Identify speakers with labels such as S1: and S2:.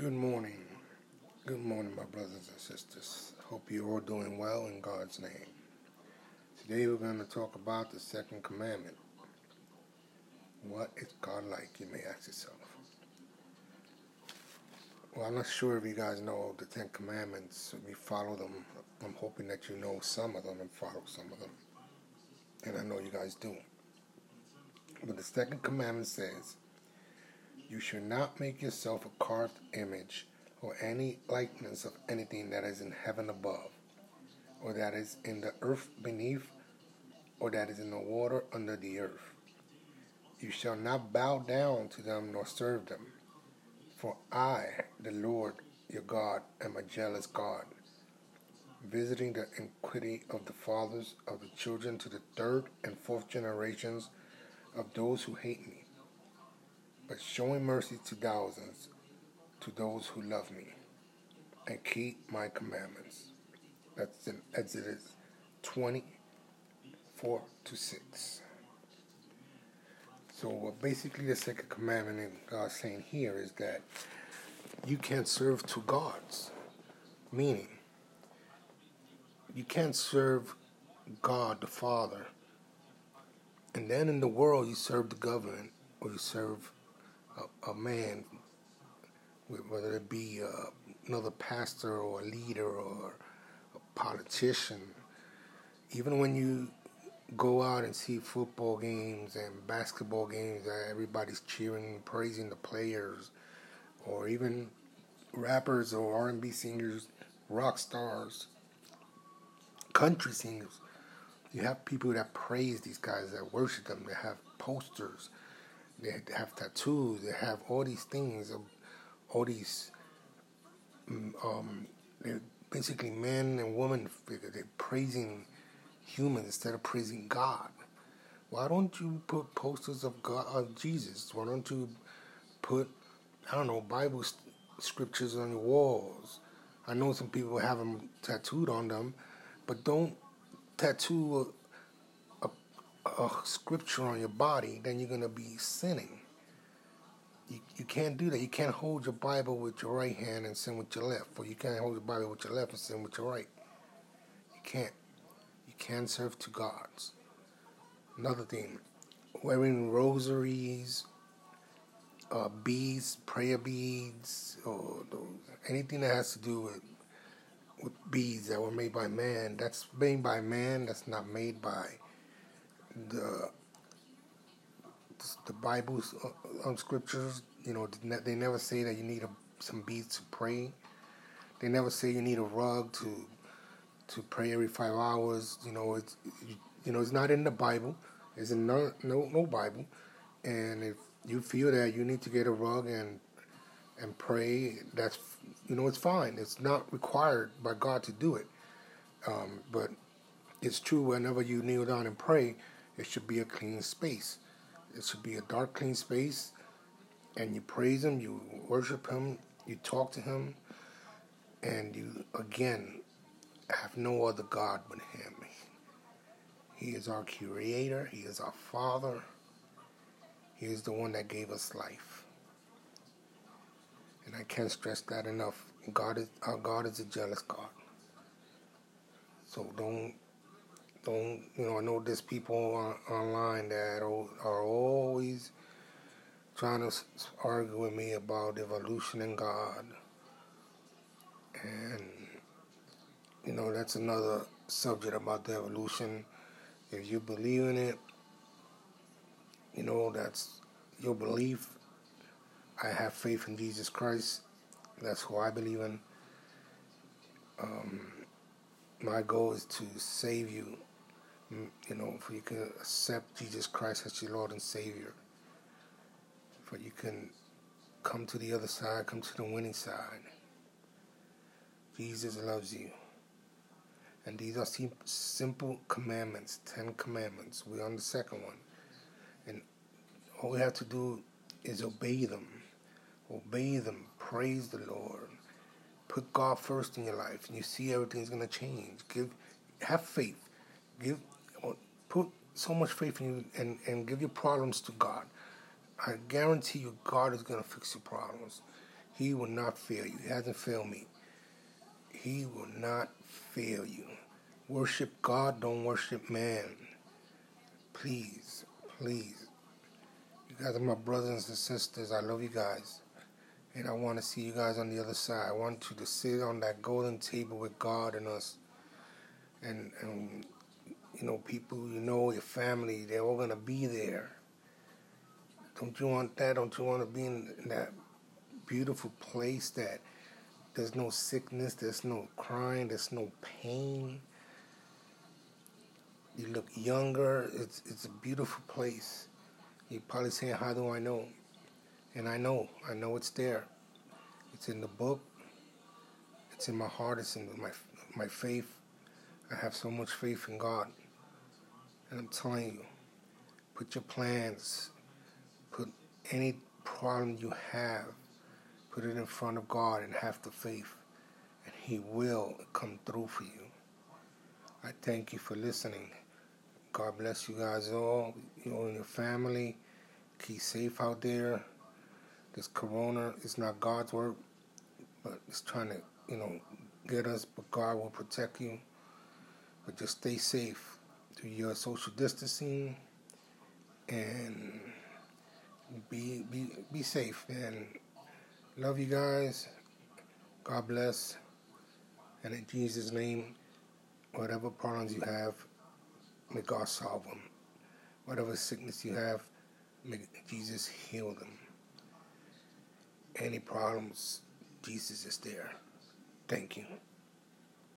S1: Good morning. Good morning, my brothers and sisters. Hope you're all doing well in God's name. Today we're going to talk about the second commandment. What is God like? You may ask yourself. Well, I'm not sure if you guys know the Ten Commandments. We follow them. I'm hoping that you know some of them and follow some of them. And I know you guys do. But the second commandment says, You should not make yourself a carved image or any likeness of anything that is in heaven above, or that is in the earth beneath, or that is in the water under the earth. You shall not bow down to them nor serve them. For I, the Lord your God, am a jealous God, visiting the iniquity of the fathers of the children to the third and fourth generations of those who hate me, but showing mercy to thousands to those who love me and keep my commandments. That's in Exodus 24 to 6. So basically, the second commandment in God's saying here is that you can't serve two gods, meaning you can't serve God the Father, and then in the world you serve the government or you serve a, man, whether it be uh, another pastor or a leader or a politician. Even when you go out and see football games and basketball games that everybody's cheering, praising the players, or even rappers or R&B singers, rock stars, country singers. You have people that praise these guys, that worship them, they have posters, they have tattoos, they have all these things, all these, mm, um, basically men and women figure. They're praising humans instead of praising God. Why don't you put posters of God of Jesus? Why don't you put I don't know Bible scriptures on your walls? I know some people have them tattooed on them, but don't tattoo a, scripture on your body. Then you're gonna be sinning. You, you can't do that. You can't hold your Bible with your right hand and sin with your left, or you can't hold your Bible with your left and sin with your right. You can't You can't serve two gods. Another thing, wearing rosaries, uh, beads, prayer beads, or anything that has to do with with beads that were made by man. That's made by man. That's not made by the the Bible's um, scriptures. You know, they never say that you need a, some beads to pray. They never say you need a rug to to pray every five hours. You know, it's you know it's not in the Bible. It's in no no no Bible. And if you feel that you need to get a rug and and pray, that's you know it's fine. It's not required by God to do it. Um, but it's true. Whenever you kneel down and pray, it should be a clean space. It should be a dark, clean space, and you praise Him, you worship Him, you talk to Him, and you again have no other God but Him. He is our creator, He is our Father, He is the one that gave us life. And I can't stress that enough. God is our God is a jealous God. So don't don't you know I know there's people on, online that are, are always trying to argue with me about evolution and God. And you know, that's another subject about the evolution. If you believe in it, you know, that's your belief. I have faith in Jesus Christ. That's who I believe in. Um, my goal is to save you, you know, for you can accept Jesus Christ as your Lord and Savior. For you can come to the other side, come to the winning side. Jesus loves you. And these are simple commandments, Ten Commandments. We're on the second one. And all we have to do is obey them. Obey them. Praise the Lord. Put God first in your life, and you see everything's going to change. Give, have faith. Give, put so much faith in you, and, and give your problems to God. I guarantee you, God is going to fix your problems. He will not fail you. He hasn't failed me. He will not fail you. Worship God, don't worship man. Please, please. You guys are my brothers and sisters. I love you guys. And I want to see you guys on the other side. I want you to sit on that golden table with God and us. And, and you know, people you know, your family, they're all going to be there. Don't you want that? Don't you want to be in, that beautiful place that there's no sickness, there's no crying, there's no pain? You look younger. It's it's a beautiful place. You're probably saying, "How do I know?" And I know. I know it's there. It's in the book. It's in my heart. It's in my my faith. I have so much faith in God. And I'm telling you, put your plans, put any problem you have, put it in front of God and have the faith, and He will come through for you. I thank you for listening. God bless you guys all, you and your family. Keep safe out there. This corona is not God's work, but it's trying to, you know, get us, but God will protect you. But just stay safe do your social distancing and be be be safe and love you guys. God bless. And in Jesus' name, whatever problems you have, may God solve them. Whatever sickness you have, may Jesus heal them. Any problems, Jesus is there. Thank you.